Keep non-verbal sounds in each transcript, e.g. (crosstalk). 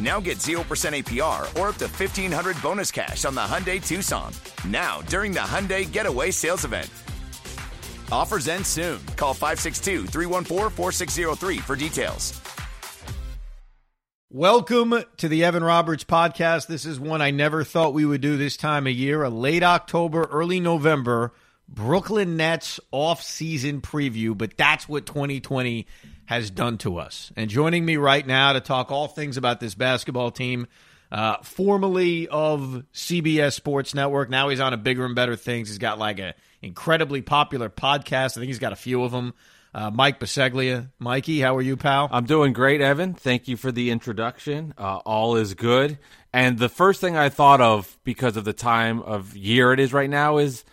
Now get 0% APR or up to 1500 bonus cash on the Hyundai Tucson. Now, during the Hyundai Getaway Sales Event. Offers end soon. Call 562 314 4603 for details. Welcome to the Evan Roberts podcast. This is one I never thought we would do this time of year, a late October, early November Brooklyn Nets off-season preview, but that's what 2020 has done to us. And joining me right now to talk all things about this basketball team, uh, formerly of CBS Sports Network, now he's on a bigger and better things. He's got like a incredibly popular podcast. I think he's got a few of them. Uh, Mike Biseglia. Mikey, how are you, pal? I'm doing great, Evan. Thank you for the introduction. Uh, all is good. And the first thing I thought of, because of the time of year it is right now, is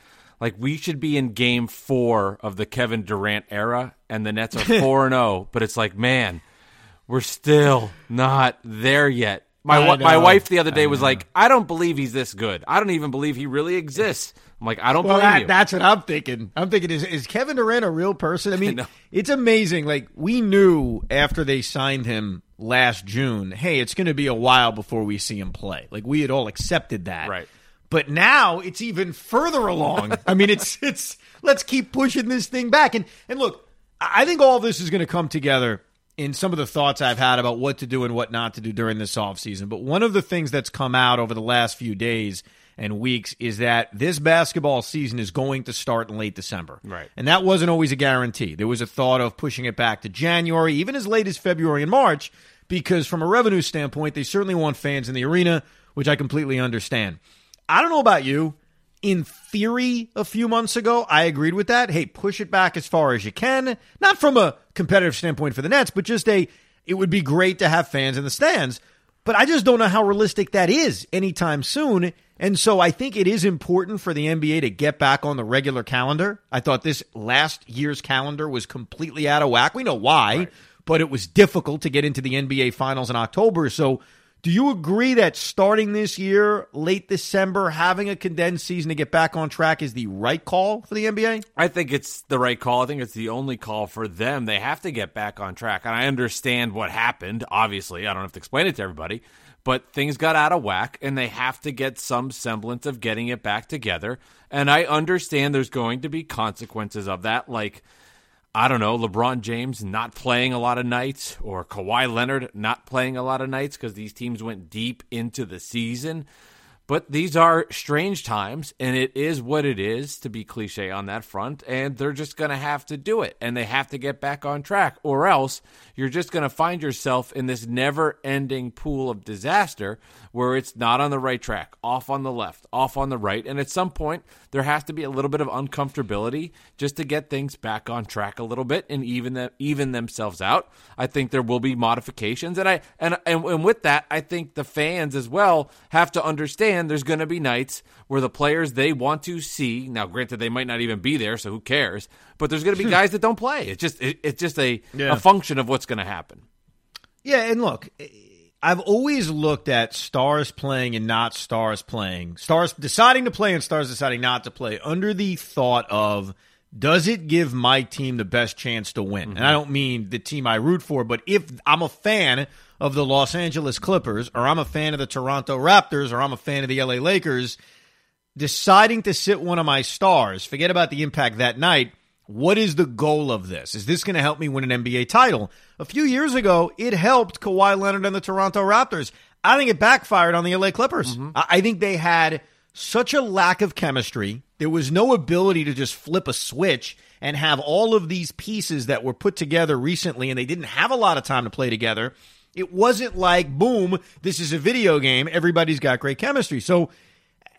like we should be in game four of the Kevin Durant era, and the Nets are (laughs) 4 and 0. But it's like, man, we're still not there yet. My, my wife the other day was like, I don't believe he's this good. I don't even believe he really exists. I'm like, I don't well, believe that, you. That's what I'm thinking. I'm thinking, is, is Kevin Durant a real person? I (laughs) mean, I it's amazing. Like, we knew after they signed him last June, hey, it's going to be a while before we see him play. Like, we had all accepted that. Right. But now it's even further along. (laughs) I mean, it's (laughs) it's let's keep pushing this thing back. And and look, I think all this is going to come together in some of the thoughts I've had about what to do and what not to do during this offseason. But one of the things that's come out over the last few days and weeks is that this basketball season is going to start in late December. Right. And that wasn't always a guarantee. There was a thought of pushing it back to January, even as late as February and March, because from a revenue standpoint, they certainly want fans in the arena, which I completely understand. I don't know about you. In theory, a few months ago, I agreed with that. Hey, push it back as far as you can. Not from a competitive standpoint for the Nets, but just a, it would be great to have fans in the stands. But I just don't know how realistic that is anytime soon. And so I think it is important for the NBA to get back on the regular calendar. I thought this last year's calendar was completely out of whack. We know why, right. but it was difficult to get into the NBA finals in October. So do you agree that starting this year, late December, having a condensed season to get back on track is the right call for the NBA? I think it's the right call. I think it's the only call for them. They have to get back on track. And I understand what happened, obviously. I don't have to explain it to everybody. But things got out of whack, and they have to get some semblance of getting it back together. And I understand there's going to be consequences of that, like – I don't know, LeBron James not playing a lot of nights or Kawhi Leonard not playing a lot of nights because these teams went deep into the season. But these are strange times, and it is what it is to be cliche on that front. And they're just going to have to do it, and they have to get back on track, or else you're just going to find yourself in this never ending pool of disaster where it's not on the right track, off on the left, off on the right. And at some point, there has to be a little bit of uncomfortability just to get things back on track a little bit and even them, even themselves out. I think there will be modifications, and I and and, and with that, I think the fans as well have to understand there's going to be nights where the players they want to see. Now, granted, they might not even be there, so who cares? But there's going to be guys that don't play. It's just it, it's just a yeah. a function of what's going to happen. Yeah, and look. I've always looked at stars playing and not stars playing, stars deciding to play and stars deciding not to play under the thought of does it give my team the best chance to win? Mm-hmm. And I don't mean the team I root for, but if I'm a fan of the Los Angeles Clippers or I'm a fan of the Toronto Raptors or I'm a fan of the LA Lakers, deciding to sit one of my stars, forget about the impact that night, what is the goal of this? Is this going to help me win an NBA title? A few years ago, it helped Kawhi Leonard and the Toronto Raptors. I think it backfired on the LA Clippers. Mm-hmm. I think they had such a lack of chemistry. There was no ability to just flip a switch and have all of these pieces that were put together recently, and they didn't have a lot of time to play together. It wasn't like, boom, this is a video game. Everybody's got great chemistry. So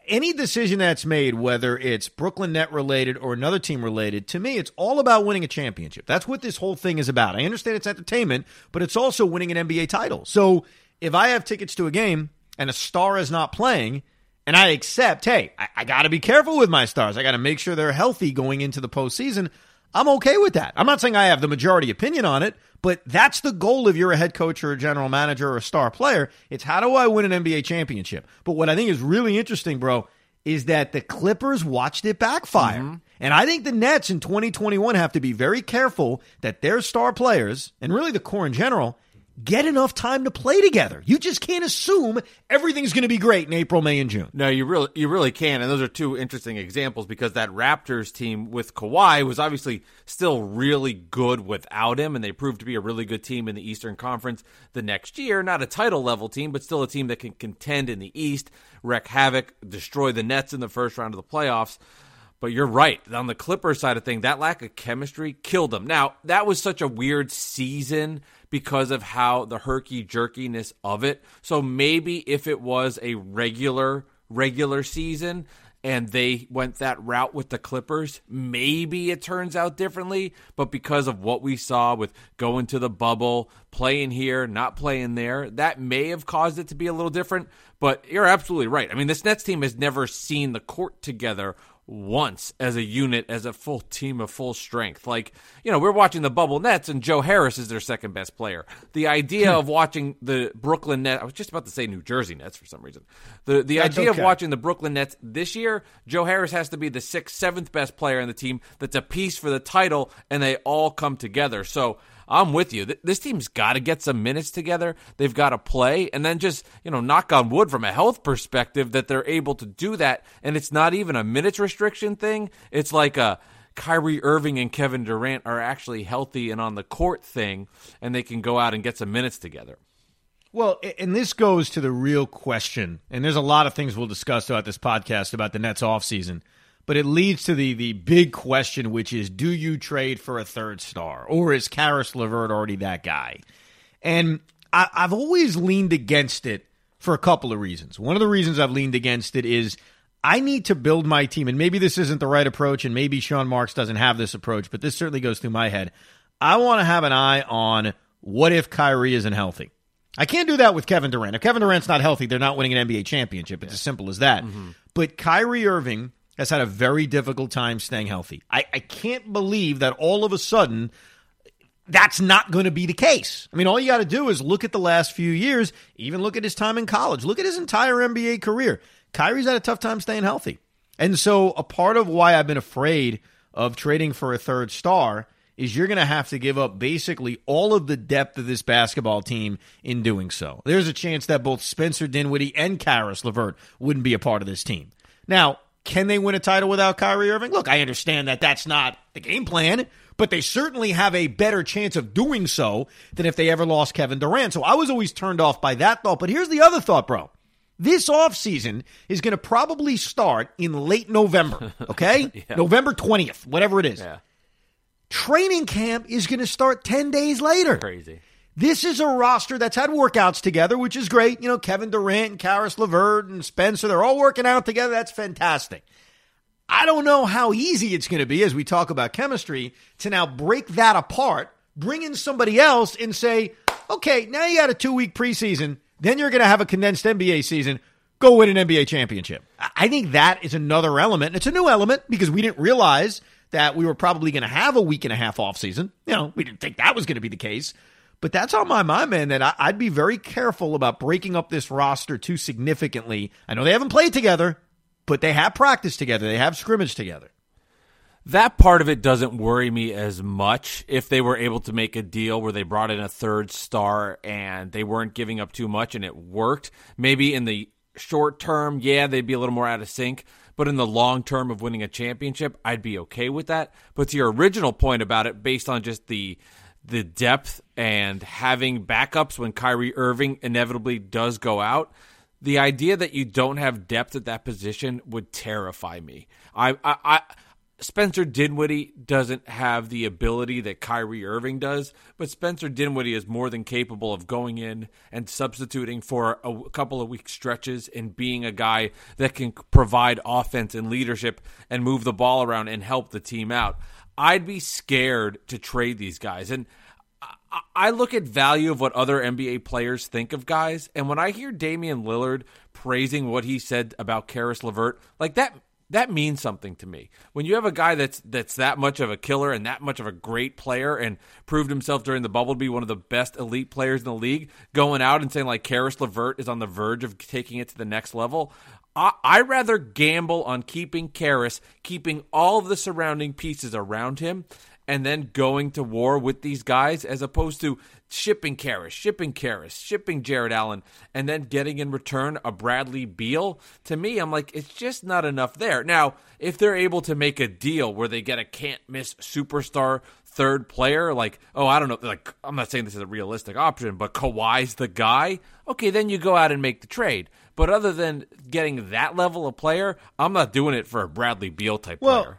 any decision that's made, whether it's Brooklyn Net related or another team related, to me, it's all about winning a championship. That's what this whole thing is about. I understand it's entertainment, but it's also winning an NBA title. So if I have tickets to a game and a star is not playing, and I accept, hey, I, I got to be careful with my stars. I got to make sure they're healthy going into the postseason. I'm okay with that. I'm not saying I have the majority opinion on it, but that's the goal if you're a head coach or a general manager or a star player. It's how do I win an NBA championship? But what I think is really interesting, bro, is that the Clippers watched it backfire. Mm-hmm. And I think the Nets in 2021 have to be very careful that their star players, and really the core in general, get enough time to play together. You just can't assume everything's going to be great in April, May, and June. No, you really you really can, and those are two interesting examples because that Raptors team with Kawhi was obviously still really good without him, and they proved to be a really good team in the Eastern Conference the next year. Not a title level team, but still a team that can contend in the East, wreak havoc, destroy the Nets in the first round of the playoffs. But you're right. On the Clippers side of thing, that lack of chemistry killed them. Now, that was such a weird season because of how the herky jerkiness of it. So maybe if it was a regular regular season and they went that route with the Clippers, maybe it turns out differently. But because of what we saw with going to the bubble, playing here, not playing there, that may have caused it to be a little different. But you're absolutely right. I mean, this Nets team has never seen the court together once as a unit, as a full team of full strength. Like, you know, we're watching the Bubble Nets and Joe Harris is their second best player. The idea hmm. of watching the Brooklyn Nets, I was just about to say New Jersey Nets for some reason. The the That's idea okay. of watching the Brooklyn Nets this year, Joe Harris has to be the sixth, seventh best player in the team that's a piece for the title, and they all come together. So I'm with you. This team's got to get some minutes together. They've got to play, and then just you know, knock on wood from a health perspective that they're able to do that. And it's not even a minutes restriction thing. It's like a Kyrie Irving and Kevin Durant are actually healthy and on the court thing, and they can go out and get some minutes together. Well, and this goes to the real question, and there's a lot of things we'll discuss throughout this podcast about the Nets offseason. But it leads to the the big question, which is: Do you trade for a third star, or is Caris LeVert already that guy? And I, I've always leaned against it for a couple of reasons. One of the reasons I've leaned against it is I need to build my team, and maybe this isn't the right approach, and maybe Sean Marks doesn't have this approach, but this certainly goes through my head. I want to have an eye on what if Kyrie isn't healthy. I can't do that with Kevin Durant. If Kevin Durant's not healthy, they're not winning an NBA championship. It's yeah. as simple as that. Mm-hmm. But Kyrie Irving has had a very difficult time staying healthy. I, I can't believe that all of a sudden that's not going to be the case. I mean, all you got to do is look at the last few years, even look at his time in college, look at his entire NBA career. Kyrie's had a tough time staying healthy. And so, a part of why I've been afraid of trading for a third star is you're going to have to give up basically all of the depth of this basketball team in doing so. There's a chance that both Spencer Dinwiddie and Caris LeVert wouldn't be a part of this team. Now, can they win a title without Kyrie Irving? Look, I understand that that's not the game plan, but they certainly have a better chance of doing so than if they ever lost Kevin Durant. So I was always turned off by that thought. But here's the other thought, bro. This offseason is going to probably start in late November, (laughs) okay? yeah. November 20th, whatever it is. Yeah. Training camp is going to start 10 days later. Crazy. This is a roster that's had workouts together, which is great. You know, Kevin Durant and Caris LeVert and Spencer, they're all working out together. That's fantastic. I don't know how easy it's going to be as we talk about chemistry to now break that apart, bring in somebody else and say, okay, now you got a two week preseason, then you're going to have a condensed NBA season. Go win an NBA championship. I think that is another element. It's a new element because we didn't realize that we were probably going to have a week and a half off season. You know, we didn't think that was going to be the case. But that's on my mind, man, that I, would be very careful about breaking up this roster too significantly. I know they haven't played together, but they have practiced together. They have scrimmaged together. That part of it doesn't worry me as much if they were able to make a deal where they brought in a third star and they weren't giving up too much and it worked. Maybe in the short term, yeah, they'd be a little more out of sync. But in the long term of winning a championship, I'd be okay with that. But to your original point about it, based on just the the depth and having backups when Kyrie Irving inevitably does go out, the idea that you don't have depth at that position would terrify me. I, I, I Spencer Dinwiddie doesn't have the ability that Kyrie Irving does, but Spencer Dinwiddie is more than capable of going in and substituting for a couple of week stretches and being a guy that can provide offense and leadership and move the ball around and help the team out. I'd be scared to trade these guys. And I look at value of what other NBA players think of guys, and when I hear Damian Lillard praising what he said about Caris LeVert, like that that means something to me. When you have a guy that's that's that much of a killer and that much of a great player and proved himself during the bubble to be one of the best elite players in the league, going out and saying like Caris LeVert is on the verge of taking it to the next level. I, rather gamble on keeping Caris, keeping all of the surrounding pieces around him, and then going to war with these guys as opposed to shipping Caris, shipping Caris, shipping Jarrett Allen, and then getting in return a Bradley Beal. To me, I'm like, it's just not enough there. Now, if they're able to make a deal where they get a can't miss superstar third player, like, oh, I don't know, like, I'm not saying this is a realistic option, but Kawhi's the guy, okay, then you go out and make the trade. But other than getting that level of player, I'm not doing it for a Bradley Beal type well, player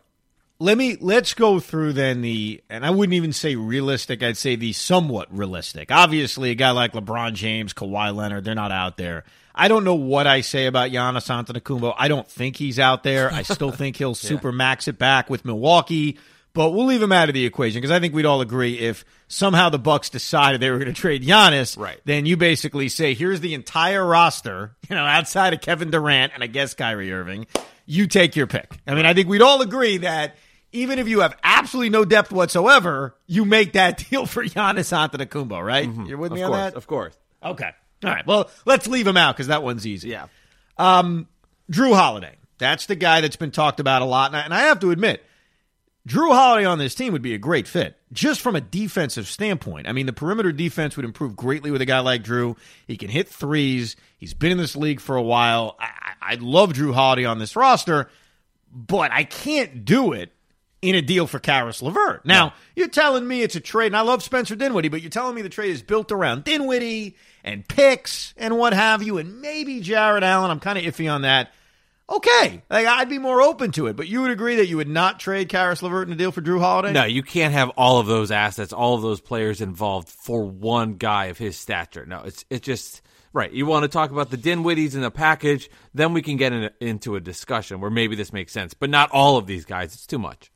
let me let's go through then the and I wouldn't even say realistic, I'd say the somewhat realistic. Obviously, a guy like LeBron James, Kawhi Leonard, they're not out there. I don't know what I say about Giannis Antetokounmpo. I don't think he's out there. I still (laughs) think he'll super max it back with Milwaukee, but we'll leave him out of the equation because I think we'd all agree if somehow the Bucks decided they were going to trade Giannis, right. then you basically say here's the entire roster, you know, outside of Kevin Durant and I guess Kyrie Irving. You take your pick. I mean, I think we'd all agree that even if you have absolutely no depth whatsoever, you make that (laughs) deal for Giannis Antetokounmpo, right? Mm-hmm. You're with of me course, on that? Of course. Okay. All right. Well, let's leave him out because that one's easy. Yeah. Um, Jrue Holiday. That's the guy that's been talked about a lot. And I, and I have to admit, Jrue Holiday on this team would be a great fit just from a defensive standpoint. I mean, the perimeter defense would improve greatly with a guy like Jrue. He can hit threes. He's been in this league for a while. I, I love Jrue Holiday on this roster, but I can't do it in a deal for Caris LeVert. Now, you're telling me it's a trade, and I love Spencer Dinwiddie, but you're telling me the trade is built around Dinwiddie and picks and what have you, and maybe Jarrett Allen. I'm kind of iffy on that. Okay, like I'd be more open to it, but you would agree that you would not trade Caris LeVert in a deal for Jrue Holiday? No, you can't have all of those assets, all of those players involved for one guy of his stature. No, it's it's just right. You want to talk about the Dinwiddies in the package, then we can get in, into a discussion where maybe this makes sense, but not all of these guys. It's too much.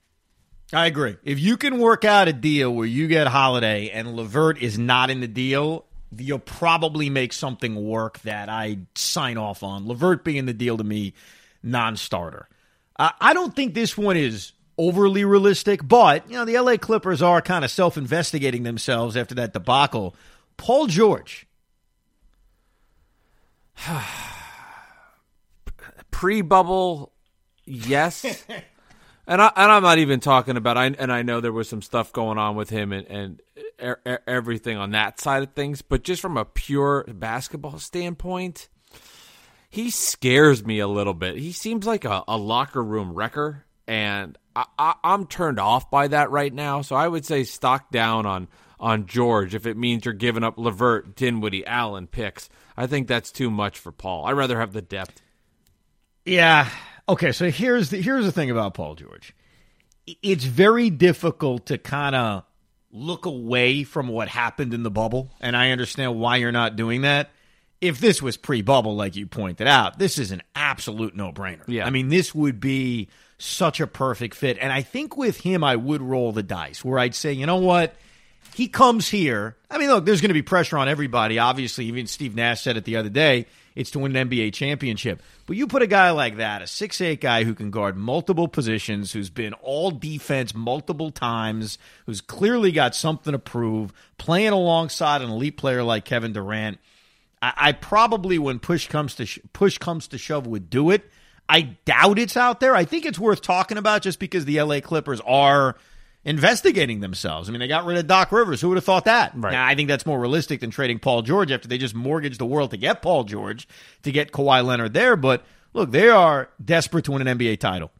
I agree. If you can work out a deal where you get Holiday and LeVert is not in the deal, you'll probably make something work that I sign off on. LeVert being the deal to me, non-starter. Uh, I don't think this one is overly realistic, but you know the LA Clippers are kind of self-investigating themselves after that debacle. Paul George. (sighs) Pre-bubble, yes. (laughs) And I and I'm not even talking about I and I know there was some stuff going on with him and and er, er, everything on that side of things, but just from a pure basketball standpoint, he scares me a little bit. He seems like a, a locker room wrecker, and I, I, I'm turned off by that right now. So I would say stock down on on George if it means you're giving up LeVert, Dinwiddie, Allen picks. I think that's too much for Paul. I'd rather have the depth. Yeah, Okay, so here's the here's the thing about Paul George. It's very difficult to kind of look away from what happened in the bubble, and I understand why you're not doing that. If this was pre-bubble, like you pointed out, this is an absolute no-brainer. Yeah. I mean, this would be such a perfect fit, and I think with him, I would roll the dice where I'd say, you know what, he comes here. I mean, look, there's going to be pressure on everybody. Obviously, even Steve Nash said it the other day it's to win an NBA championship. But you put a guy like that, a six eight guy who can guard multiple positions, who's been all defense multiple times, who's clearly got something to prove, playing alongside an elite player like Kevin Durant. I, I probably, when push comes to sh- push comes to shove, would do it. I doubt it's out there. I think it's worth talking about just because the LA Clippers are investigating themselves. I mean, they got rid of Doc Rivers. Who would have thought that? Right. Now, I think that's more realistic than trading Paul George after they just mortgaged the world to get Paul George, to get Kawhi Leonard there. But look, they are desperate to win an NBA title.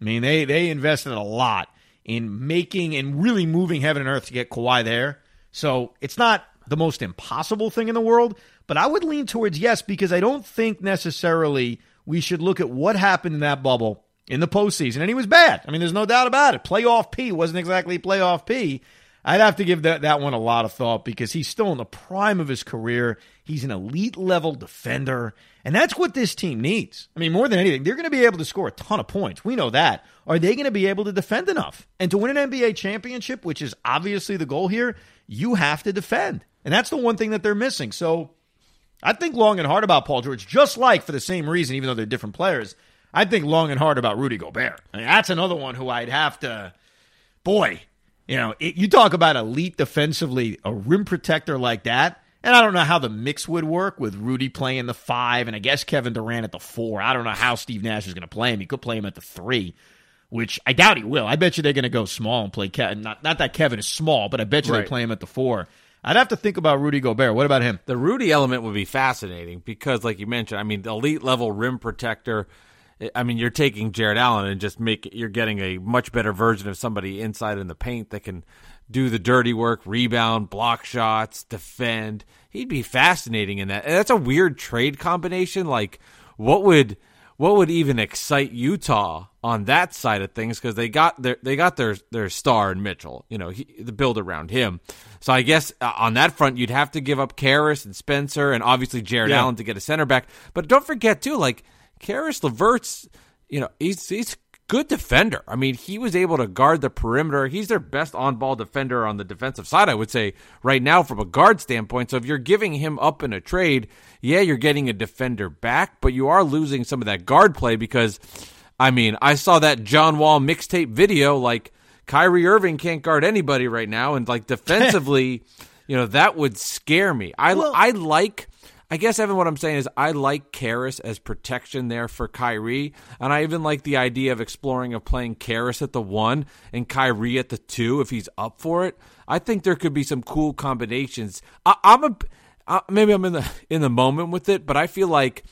I mean, they, they invested a lot in making and really moving heaven and earth to get Kawhi there. So it's not the most impossible thing in the world, but I would lean towards yes because I don't think necessarily we should look at what happened in that bubble in the postseason, and he was bad. I mean, there's no doubt about it. Playoff P wasn't exactly playoff P. I'd have to give that, that one a lot of thought because he's still in the prime of his career. He's an elite level defender, and that's what this team needs. I mean, more than anything, they're going to be able to score a ton of points. We know that. Are they going to be able to defend enough? And to win an NBA championship, which is obviously the goal here, you have to defend. And that's the one thing that they're missing. So I think long and hard about Paul George, just like for the same reason, even though they're different players. I think long and hard about Rudy Gobert. I mean, that's another one who I'd have to, boy, you know, it, you talk about elite defensively, a rim protector like that. And I don't know how the mix would work with Rudy playing the five, and I guess Kevin Durant at the four. I don't know how Steve Nash is going to play him. He could play him at the three, which I doubt he will. I bet you they're going to go small and play Kevin. Not, not that Kevin is small, but I bet you Right. they play him at the four. I'd have to think about Rudy Gobert. What about him? The Rudy element would be fascinating because, like you mentioned, I mean, elite level rim protector. I mean, you're taking Jarrett Allen and just make you're getting a much better version of somebody inside in the paint that can do the dirty work, rebound, block shots, defend. He'd be fascinating in that. And that's a weird trade combination. Like, what would what would even excite Utah on that side of things? Because they got their they got their their star in Mitchell. You know, he, the build around him. So I guess uh, on that front, you'd have to give up Caris and Spencer, and obviously Jarrett Yeah. Allen to get a center back. But don't forget too, like Caris LeVert's, you know, he's he's a good defender. I mean, he was able to guard the perimeter. He's their best on-ball defender on the defensive side, I would say, right now from a guard standpoint. So if you're giving him up in a trade, yeah, you're getting a defender back, but you are losing some of that guard play because, I mean, I saw that John Wall mixtape video, like Kyrie Irving can't guard anybody right now, and like defensively, (laughs) you know, that would scare me. I I like. I guess Evan, what I'm saying is I like Caris as protection there for Kyrie, and I even like the idea of exploring of playing Caris at the one and Kyrie at the two if he's up for it. I think there could be some cool combinations. I, I'm a uh, maybe I'm in the in the moment with it, but I feel like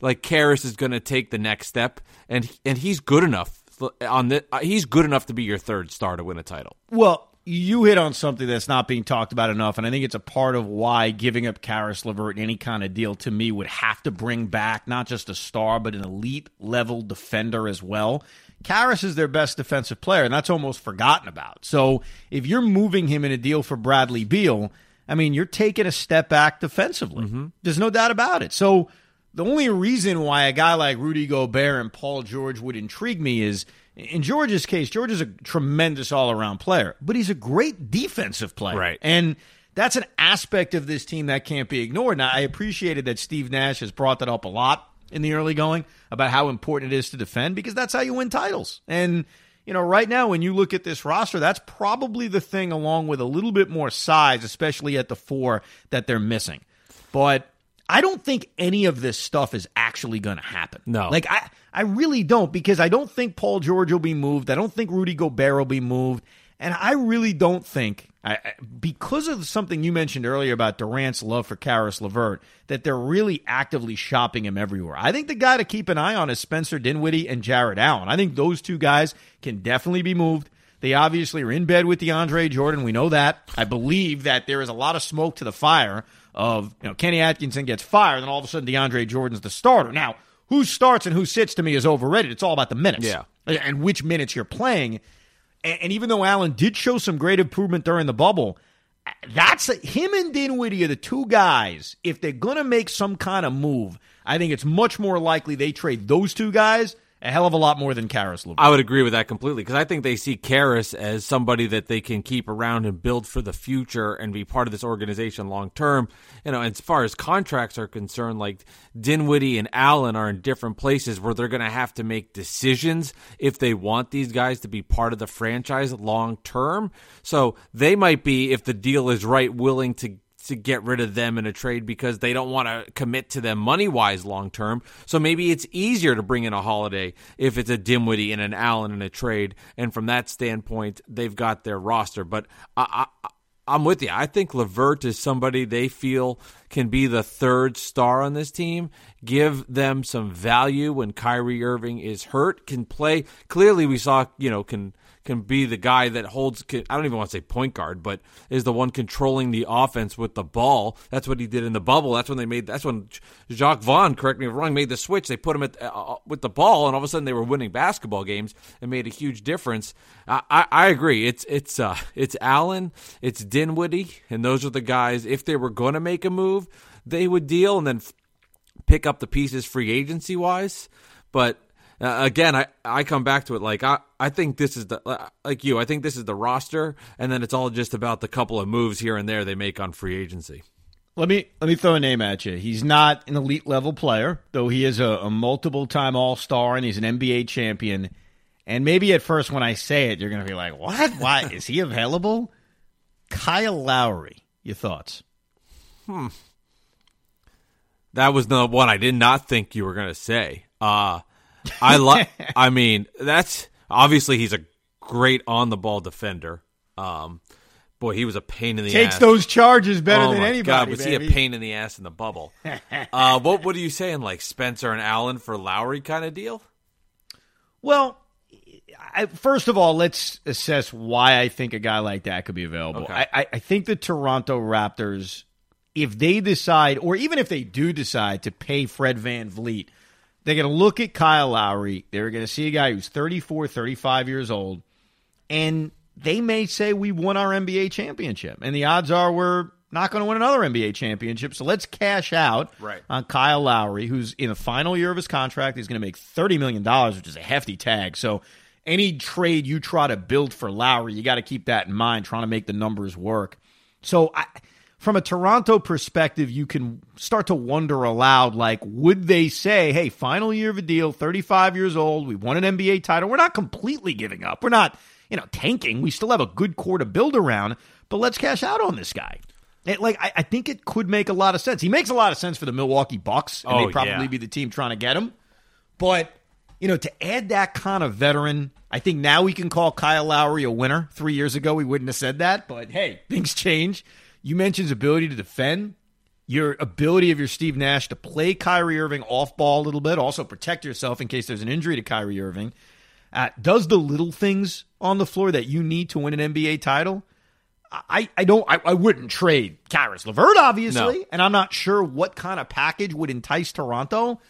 like Caris is going to take the next step, and and he's good enough on the uh, he's good enough to be your third star to win a title. Well, you hit on something that's not being talked about enough, and I think it's a part of why giving up Caris LeVert in any kind of deal to me would have to bring back not just a star, but an elite level defender as well. Caris is their best defensive player, and that's almost forgotten about. So if you're moving him in a deal for Bradley Beal, I mean, you're taking a step back defensively. There's no doubt about it. So the only reason why a guy like Rudy Gobert and Paul George would intrigue me is in George's case, George is a tremendous all around player, but he's a great defensive player. Right. And that's an aspect of this team that can't be ignored. Now, I appreciated that Steve Nash has brought that up a lot in the early going about how important it is to defend because that's how you win titles. And, you know, right now, when you look at this roster, that's probably the thing along with a little bit more size, especially at the four, that they're missing. But I don't think any of this stuff is actually going to happen. No. Like, I, I really don't because I don't think Paul George will be moved. I don't think Rudy Gobert will be moved. And I really don't think, I, I- because of something you mentioned earlier about Durant's love for Caris LeVert, that they're really actively shopping him everywhere. I think the guy to keep an eye on is Spencer Dinwiddie and Jarrett Allen. I think those two guys can definitely be moved. They obviously are in bed with DeAndre Jordan. We know that. I believe that there is a lot of smoke to the fire of, you know, Kenny Atkinson gets fired, and all of a sudden DeAndre Jordan's the starter. Now, who starts and who sits to me is overrated. It's all about the minutes. Yeah. And which minutes you're playing. And, and even though Allen did show some great improvement during the bubble, that's him and Dinwiddie are the two guys. If they're going to make some kind of move, I think it's much more likely they trade those two guys a hell of a lot more than LeVert. I would agree with that completely because I think they see Caris as somebody that they can keep around and build for the future and be part of this organization long term. You know, as far as contracts are concerned, like Dinwiddie and Allen are in different places where they're going to have to make decisions if they want these guys to be part of the franchise long term. So they might be, if the deal is right, willing to to get rid of them in a trade because they don't want to commit to them money wise long term. So maybe it's easier to bring in a Holiday if it's a Dinwiddie and an Allen in a trade. And from that standpoint, they've got their roster. But I, I, I'm with you. I think LeVert is somebody they feel can be the third star on this team. Give them some value when Kyrie Irving is hurt. Can play. Clearly, we saw you know can can be the guy that holds. I don't even want to say point guard, but is the one controlling the offense with the ball. That's what he did in the bubble. That's when they made. That's when Jacque Vaughn, correct me if I'm wrong, made the switch. They put him at, uh, uh, with the ball, and all of a sudden they were winning basketball games and made a huge difference. I, I, I agree. It's it's uh, it's Allen, it's Dinwiddie, and those are the guys. If they were going to make a move, they would deal and then pick up the pieces free agency wise. But uh, again, I, I come back to it like I, I think this is the like you. I think this is the roster, and then it's all just about the couple of moves here and there they make on free agency. Let me let me throw a name at you. He's not an elite level player, though he is a, a multiple time All Star and he's an NBA champion. And maybe at first when I say it, you're going to be like, "What? Why (laughs) is he available?" Kyle Lowry. Your thoughts? Hmm. That was the one I did not think you were going to say. Uh I like. (laughs) I mean, that's obviously he's a great on the ball defender. Um, boy, he was a pain in the Takes ass. those charges better oh than anybody. God, was baby. he a pain in the ass in the bubble? (laughs) uh, what what are you saying? Like Spencer and Allen for Lowry kind of deal? Well, I, first of all, let's assess why I think a guy like that could be available. Okay. I, I, I think the Toronto Raptors, if they decide, or even if they do decide to pay Fred VanVleet, they're going to look at Kyle Lowry. They're going to see a guy who's 34, 35 years old, and they may say, We won our NBA championship. And the odds are we're not going to win another NBA championship. So let's cash out Right. on Kyle Lowry, who's in the final year of his contract. He's going to make $30 million, which is a hefty tag. So any trade you try to build for Lowry, you got to keep that in mind, trying to make the numbers work. So I, from a Toronto perspective, you can start to wonder aloud, like, would they say, hey, final year of a deal, 35 years old, we won an NBA title. We're not completely giving up. We're not, you know, tanking. We still have a good core to build around, but let's cash out on this guy. It, like I, I think it could make a lot of sense. He makes a lot of sense for the Milwaukee Bucks, and Oh, they'd probably yeah. be the team trying to get him. But you know, to add that kind of veteran, I think now we can call Kyle Lowry a winner. Three years ago, we wouldn't have said that, but hey, things change. You mentioned his ability to defend, your ability of your Steve Nash to play Kyrie Irving off ball a little bit, also protect yourself in case there's an injury to Kyrie Irving. Uh, does the little things on the floor that you need to win an NBA title. I, I don't I, I wouldn't trade Caris LeVert obviously, No. and I'm not sure what kind of package would entice Toronto.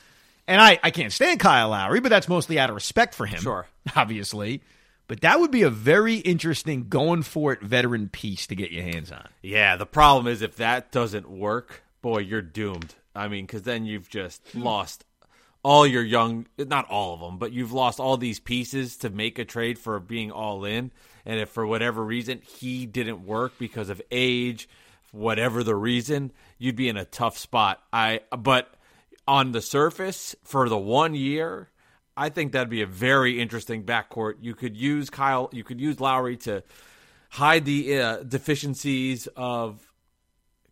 And I, I can't stand Kyle Lowry, but that's mostly out of respect for him. Sure. (laughs) Obviously. But that would be a very interesting going for it veteran piece to get your hands on. Yeah, the problem is if that doesn't work, boy, you're doomed. I mean, because then you've just lost all your young, not all of them, but you've lost all these pieces to make a trade for being all in. And if for whatever reason he didn't work because of age, whatever the reason, you'd be in a tough spot. I, but on the surface, for the one year, I think that'd be a very interesting backcourt. You could use Kyle, you could use Lowry to hide the uh, deficiencies of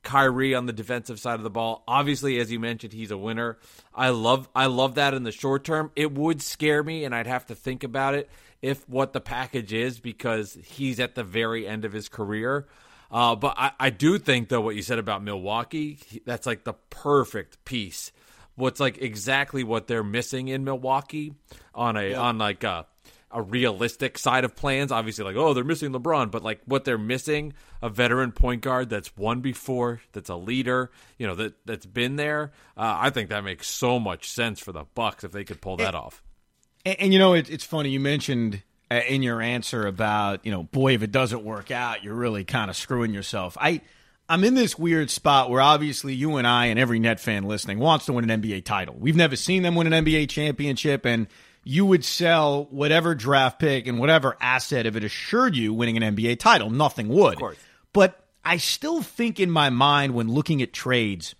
Kyrie on the defensive side of the ball. Obviously, as you mentioned, he's a winner. I love I love that in the short term. It would scare me, and I'd have to think about it if what the package is because he's at the very end of his career. Uh, but I, I do think though what you said about Milwaukee, that's like the perfect piece. What's like exactly what they're missing in Milwaukee on a on like a a realistic side of plans. Obviously, like, oh, they're missing LeBron, but like what they're missing, a veteran point guard that's won before, that's a leader, you know, that that's been there. Uh, I think that makes so much sense for the Bucks if they could pull that off. And, and you know, it, it's funny. You mentioned uh, in your answer about, you know, boy, if it doesn't work out, you're really kind of screwing yourself. I, I'm in this weird spot where obviously you and I and every net fan listening wants to win an NBA title. We've never seen them win an NBA championship, and you would sell whatever draft pick and whatever asset if it assured you winning an NBA title. Nothing would. course. But I still think in my mind when looking at trades,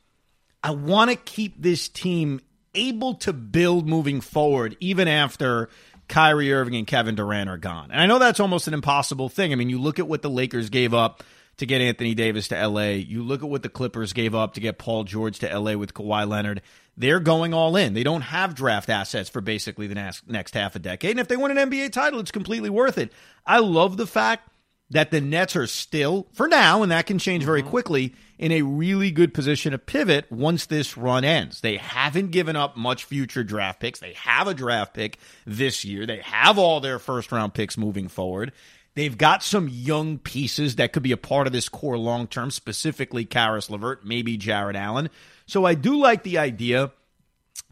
I want to keep this team able to build moving forward, even after Kyrie Irving and Kevin Durant are gone. And I know that's almost an impossible thing. I mean, you look at what the Lakers gave up to get Anthony Davis to LA. You look at what the Clippers gave up to get Paul George to LA with Kawhi Leonard. They're going all in. They don't have draft assets for basically the next, next half a decade. And if they win an NBA title, it's completely worth it. I love the fact that the Nets are still, for now, and that can change very mm-hmm. quickly, in a really good position to pivot once this run ends. They haven't given up much future draft picks. They have a draft pick this year. They have all their first round picks moving forward. They've got some young pieces that could be a part of this core long term, specifically Caris LeVert, maybe Jarrett Allen. So I do like the idea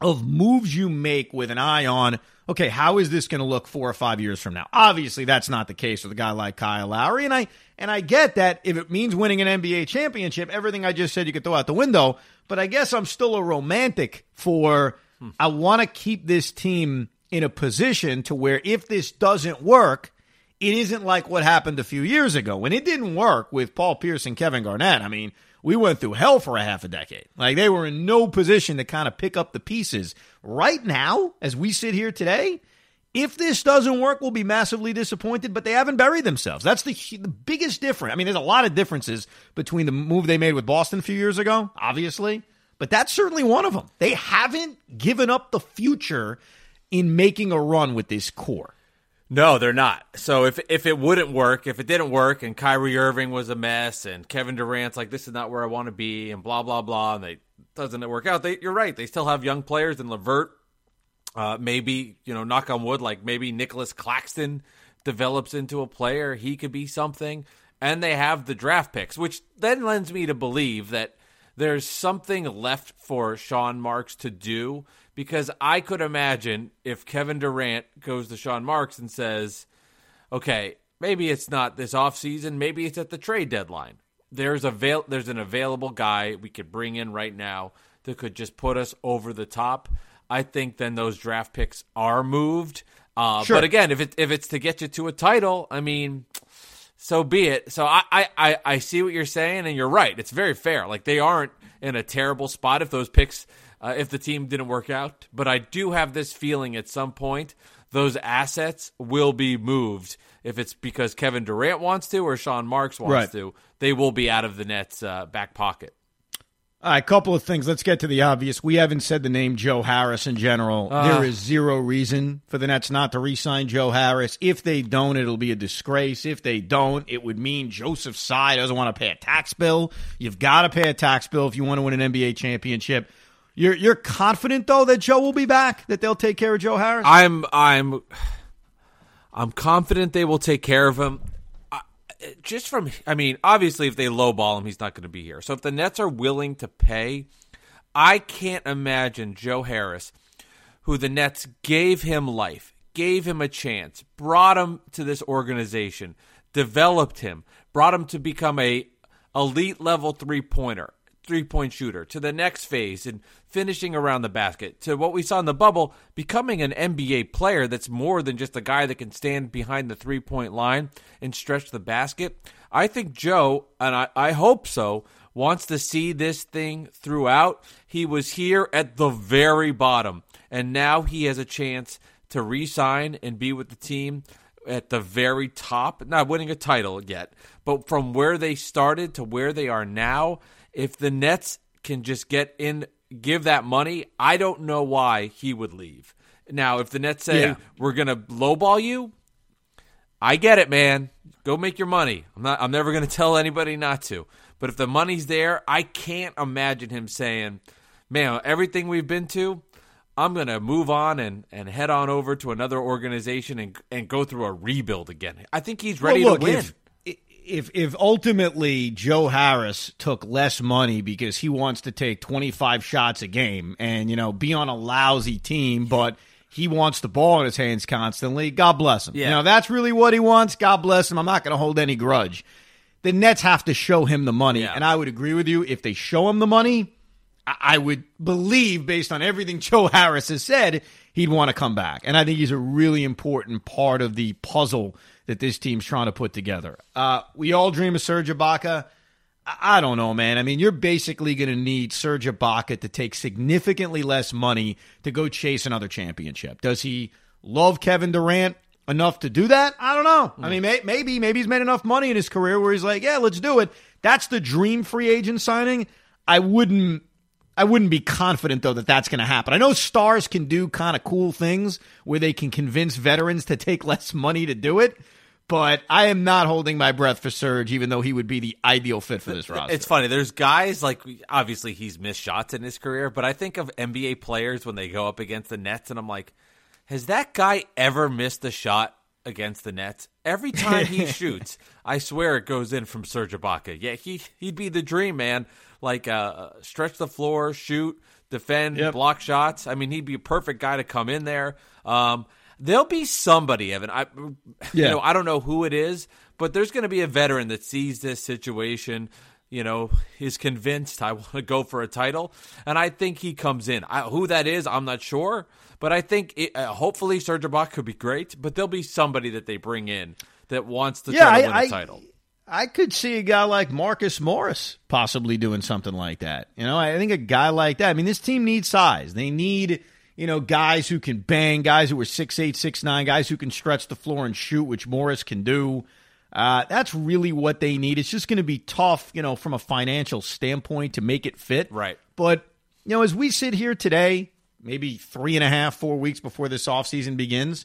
of moves you make with an eye on, okay, how is this going to look four or five years from now? Obviously, that's not the case with a guy like Kyle Lowry, and I and I get that if it means winning an NBA championship, everything I just said you could throw out the window. But I guess I'm still a romantic for hmm. I want to keep this team in a position to where if this doesn't work, it isn't like what happened a few years ago when it didn't work with Paul Pierce and Kevin Garnett. I mean, we went through hell for a half a decade. Like they were in no position to kind of pick up the pieces. Right now, as we sit here today, if this doesn't work, we'll be massively disappointed, but they haven't buried themselves. That's the, the biggest difference. I mean, there's a lot of differences between the move they made with Boston a few years ago, obviously, but that's certainly one of them. They haven't given up the future in making a run with this core. No, they're not. So if if it wouldn't work, if it didn't work, and Kyrie Irving was a mess, and Kevin Durant's like this is not where I want to be, and blah blah blah, and they doesn't it work out. They, you're right. They still have young players, and LeVert, uh, maybe you know, knock on wood, like maybe Nicolas Claxton develops into a player. He could be something, and they have the draft picks, which then lends me to believe that there's something left for Sean Marks to do because I could imagine if Kevin Durant goes to Sean Marks and says, "Okay, maybe it's not this offseason, maybe it's at the trade deadline. There's avail- there's an available guy we could bring in right now that could just put us over the top." I think then those draft picks are moved. Uh, Sure. But again, if it if it's to get you to a title, I mean, so be it. So I, I, I see what you're saying, and you're right. It's very fair. Like they aren't in a terrible spot if those picks, uh, if the team didn't work out. But I do have this feeling at some point those assets will be moved. If it's because Kevin Durant wants to or Sean Marks wants Right. to, they will be out of the Nets' uh, back pocket. All right, a couple of things. Let's get to the obvious. We haven't said the name Joe Harris in general. there is zero reason for the Nets not to re-sign Joe Harris. If they don't, it'll be a disgrace. If they don't, it would mean Joseph Tsai doesn't want to pay a tax bill. You've got to pay a tax bill if you want to win an NBA championship. You're you're confident though that Joe will be back, that they'll take care of Joe Harris. I'm I'm I'm confident they will take care of him. I- Just from, I mean, obviously, if they lowball him, he's not going to be here. So if the Nets are willing to pay, I can't imagine Joe Harris, who the Nets gave him life, gave him a chance, brought him to this organization, developed him, brought him to become a elite level three pointer, three point shooter, to the next phase and finishing around the basket, to what we saw in the bubble, becoming an NBA player that's more than just a guy that can stand behind the three point line and stretch the basket. I think Joe, and I, I hope so, wants to see this thing throughout. He was here at the very bottom, and now he has a chance to re sign and be with the team at the very top, not winning a title yet, but from where they started to where they are now, if the Nets can just get in, give that money, I don't know why he would leave. Now, if the Nets say Yeah. we're going to lowball you, I get it, man. Go make your money. I'm not. I'm never going (laughs) to tell anybody not to. But if the money's there, I can't imagine him saying, "Man, everything we've been to, I'm going to move on and, and head on over to another organization and and go through a rebuild again." I think he's ready Well, look, to win. If, if if ultimately Joe Harris took less money because he wants to take 25 shots a game and you know be on a lousy team, but he wants the ball in his hands constantly, God bless him. Yeah. You know that's really what he wants. God bless him. I'm not going to hold any grudge. The Nets have to show him the money, Yeah. and I would agree with you. If they show him the money, I I would believe, based on everything (laughs) Joe Harris has said, he'd want to come back. And I think he's a really important part of the puzzle that this team's trying to put together. Uh, we all dream of Serge Ibaka. I don't know, man. I mean, you're basically going to need Serge Ibaka to take significantly less money to go chase another championship. Does he love Kevin Durant enough to do that? I don't know. I mean, may, maybe maybe he's made enough money in his career where he's like, yeah, let's do it. That's the dream free agent signing. I wouldn't I wouldn't be confident though that that's going to happen. I know stars can do kind of cool things where they can convince veterans to take (laughs) less money to do it, but I am not holding my breath for Serge, even though he would be the ideal fit for this roster. It's funny. There's guys like obviously he's missed shots in his career, but I think of NBA players when they go up against the Nets, and I'm like, has that guy ever missed a shot against the Nets? Every time he (laughs) shoots, I swear it goes in from Serge Ibaka. Yeah, he he'd be the dream man. Like uh, stretch the floor, shoot, defend, Yep. block shots. I mean, he'd be a perfect guy to come in there. Um, there'll be somebody, Evan. I, you know, I don't know who it is, but there's going to be a veteran that sees this situation. You know, is convinced I want to go for a title, and I think he comes in. I, who that is, I'm not sure, but I think it, uh, hopefully Serge Ibaka could be great. But there'll be somebody that they bring in that wants to Yeah, try to I- win a I- title. I could see a guy like Marcus Morris possibly doing something like that. You know, I think a guy like that. I mean, this team needs size. They need, you know, guys who can bang, guys who are six eight, six nine, guys who can stretch the floor and shoot, which Morris can do. Uh, that's really what they need. It's just going to be tough, you know, from a financial standpoint to make it fit. Right. But, you know, as we sit here today, maybe three and a half, four weeks before this offseason begins,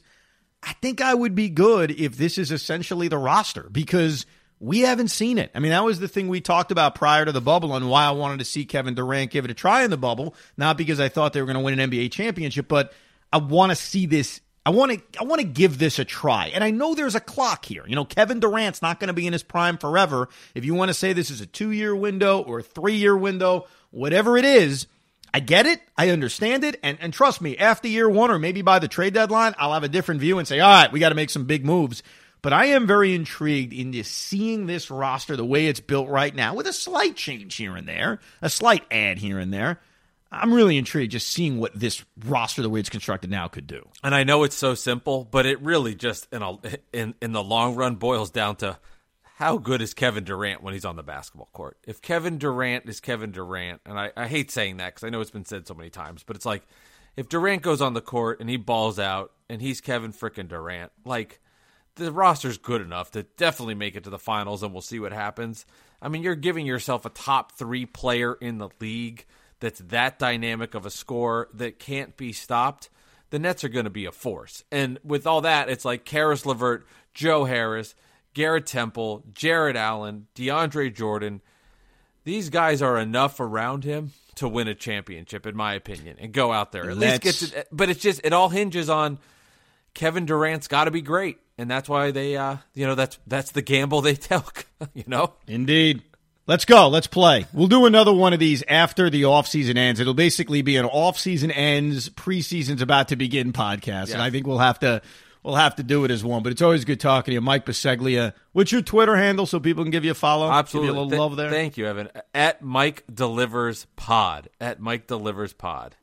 I think I would be good if this is essentially the roster because we haven't seen it. I mean, that was the thing we talked about prior to the bubble and why I wanted to see Kevin Durant give it a try in the bubble, not because I thought they were going to win an NBA championship, but I want to see this I want to I want to give this a try. And I know there's a clock here. You know, Kevin Durant's not going to be in his prime forever. If you want to say this is a 2-year window or a 3-year window, whatever it is, I get it. I understand it. And, and trust me, after year one or maybe by the trade deadline, I'll have a different view and say, all right, we got to make some big moves. But I am very intrigued in just seeing this roster the way it's built right now with a slight change here and there, a slight add here and there. I'm really intrigued just seeing what this roster, the way it's constructed now, could do. And I know it's so simple, but it really just in a, in in the long run boils down to how good is Kevin Durant when he's on the basketball court. If Kevin Durant is Kevin Durant, and I, I hate saying that because I know it's been said so many times, but it's like if Durant goes on the court and he balls out and he's Kevin frickin' Durant, like the roster's good enough to definitely make it to the finals, and we'll see what happens. I mean, you're giving yourself a top three player in the league that's that dynamic of a score that can't be stopped. The Nets are going to be a force, and with all that, it's like Caris LeVert, Joe Harris, Garrett Temple, Jarrett Allen, DeAndre Jordan. These guys are enough around him to win a championship, in my opinion, and go out there at least get to. But it's just it all hinges on Kevin Durant's got to be great, and that's why they, uh, you know, that's that's the gamble they (laughs) took. You know, Indeed. Let's go. Let's play. We'll do another one of these after the offseason ends. It'll basically be an offseason ends, preseason's about to begin podcast. And I think we'll have to we'll have to do it as one. But it's always good talking to you. Mike Biseglia. What's your Twitter handle so people can give you a follow? absolutely. Give you a little Th- love there. Thank you, Evan. At Mike delivers pod. At Mike delivers pod.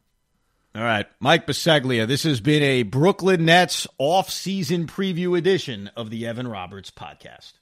All right. Mike Biseglia. This has been a Brooklyn Nets off-season preview edition of the Evan Roberts podcast.